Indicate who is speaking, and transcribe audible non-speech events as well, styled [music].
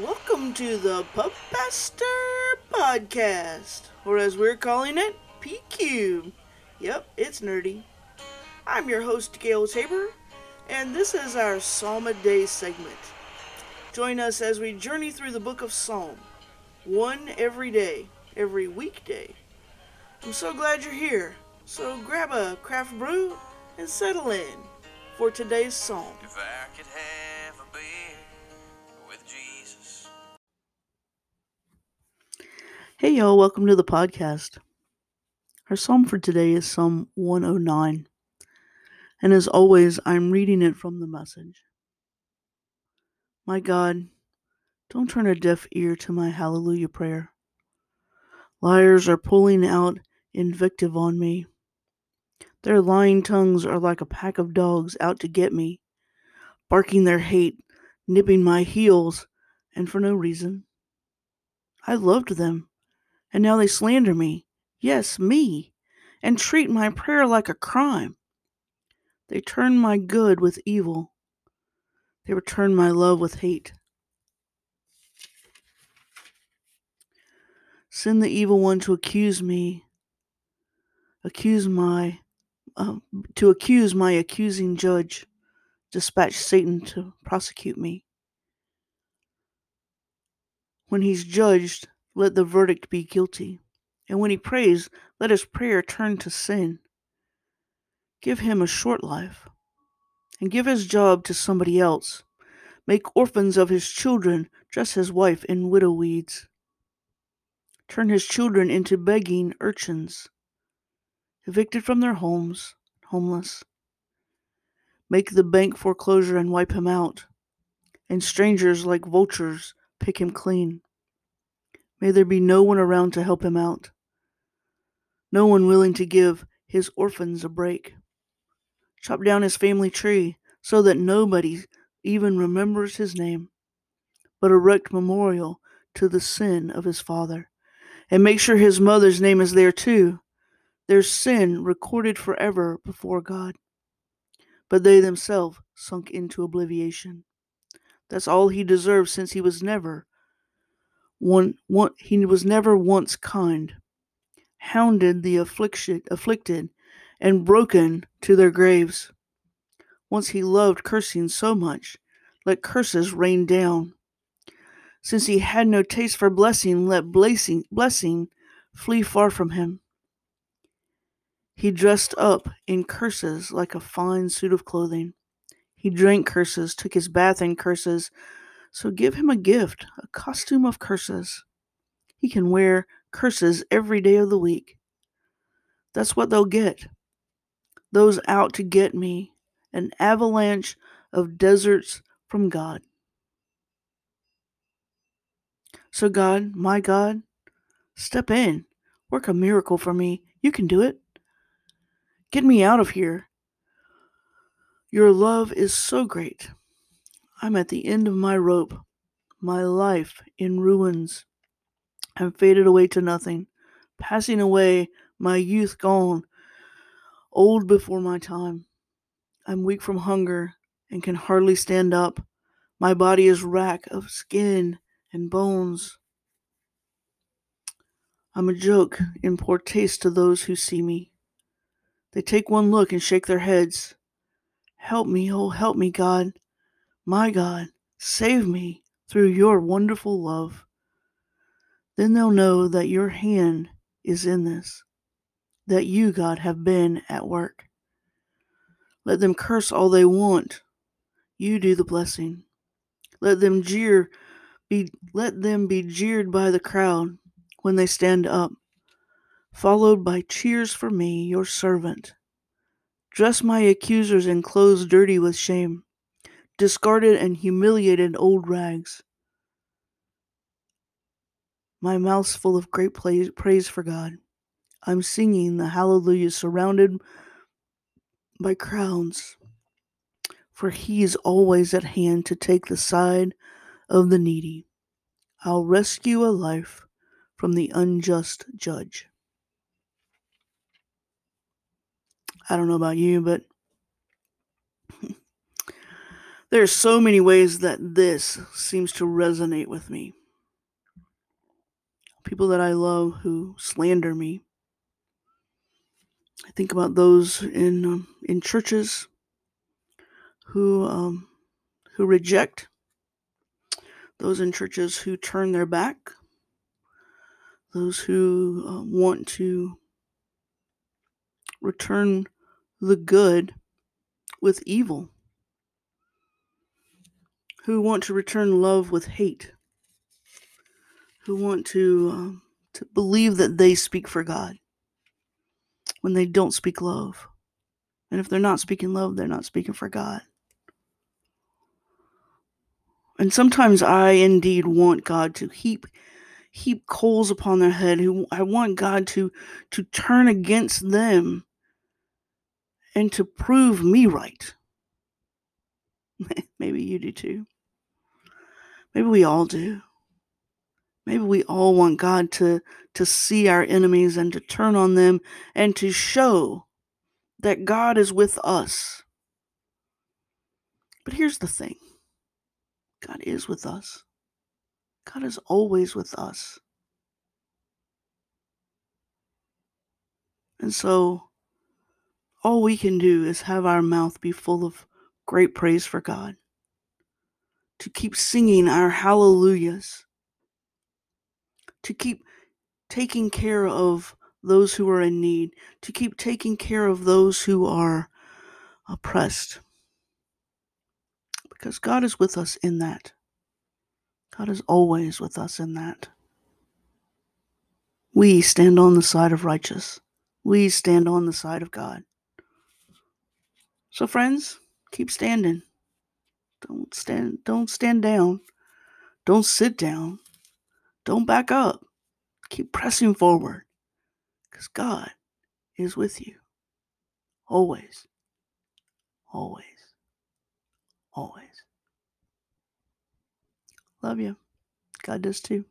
Speaker 1: Welcome to the Pup Podcast, or as we're calling it, PQ. Yep, it's nerdy. I'm your host, Gail Tabor, and this is our Psalm a Day segment. Join us as we journey through the book of Psalm, one every day, every weekday. I'm so glad you're here, so grab a craft brew and settle in for today's psalm. Hey, y'all, welcome to the podcast. Our psalm for today is Psalm 109. And as always, I'm reading it from the message. My God, don't turn a deaf ear to my hallelujah prayer. Liars are pulling out invective on me. Their lying tongues are like a pack of dogs out to get me, barking their hate, nipping my heels, and for no reason. I loved them, and now they slander me. Yes, me, and treat my prayer like a crime. They turn my good with evil. They return my love with hate. Send the evil one to accuse me, accuse my, uh, to accuse my accusing judge. Dispatch Satan to prosecute me. When he's judged, let the verdict be guilty. And when he prays, let his prayer turn to sin. Give him a short life, and give his job to somebody else. Make orphans of his children, dress his wife in widow weeds. Turn his children into begging urchins, evicted from their homes, homeless. Make the bank foreclosure and wipe him out, and strangers like vultures pick him clean. May there be no one around to help him out, no one willing to give his orphans a break. Chop down his family tree so that nobody even remembers his name, but erect memorial to the sin of his father. And make sure his mother's name is there too, their sin recorded forever before God. But they themselves sunk into oblivion. That's all he deserves since he was never one, one he was never once kind, hounded the afflicted, afflicted and broken to their graves. Once he loved cursing so much, let curses rain down. Since he had no taste for blessing, let blessing, blessing flee far from him. He dressed up in curses like a fine suit of clothing. He drank curses, took his bath in curses. So give him a gift, a costume of curses. He can wear curses every day of the week. That's what they'll get those out to get me, an avalanche of deserts from God. So, God, my God, step in, work a miracle for me. You can do it. Get me out of here. Your love is so great. I'm at the end of my rope, my life in ruins. I'm faded away to nothing, passing away, my youth gone, old before my time. I'm weak from hunger and can hardly stand up. My body is rack of skin and bones. I'm a joke in poor taste to those who see me. They take one look and shake their heads. Help me, oh, help me, God. My God, save me through your wonderful love. Then they'll know that your hand is in this that you, God, have been at work. Let them curse all they want. You do the blessing. Let them jeer be let them be jeered by the crowd when they stand up, followed by cheers for me, your servant. Dress my accusers in clothes dirty with shame, discarded and humiliated old rags. My mouth's full of great praise for God. I'm singing the hallelujah surrounded by crowns, for he is always at hand to take the side of the needy. I'll rescue a life from the unjust judge. I don't know about you, but [laughs] There are so many ways that this seems to resonate with me. People that I love who slander me. I think about those in um, in churches who um, who reject, those in churches who turn their back, those who uh, want to return the good with evil, who want to return love with hate, who want to, uh, to believe that they speak for God when they don't speak love. And if they're not speaking love, they're not speaking for God. And sometimes I indeed want God to heap heap coals upon their head. Who I want God to to turn against them and to prove me right. Maybe you do too. Maybe we all do. Maybe we all want God to, to see our enemies and to turn on them and to show that God is with us. But here's the thing God is with us, God is always with us. And so all we can do is have our mouth be full of great praise for God, to keep singing our hallelujahs, to keep taking care of those who are in need, to keep taking care of those who are oppressed. Because God is with us in that. God is always with us in that. We stand on the side of righteous. We stand on the side of God. So friends, keep standing. Don't stand don't stand down. Don't sit down. Don't back up. Keep pressing forward. Cuz God is with you. Always. Always. Always. Love you. God does too.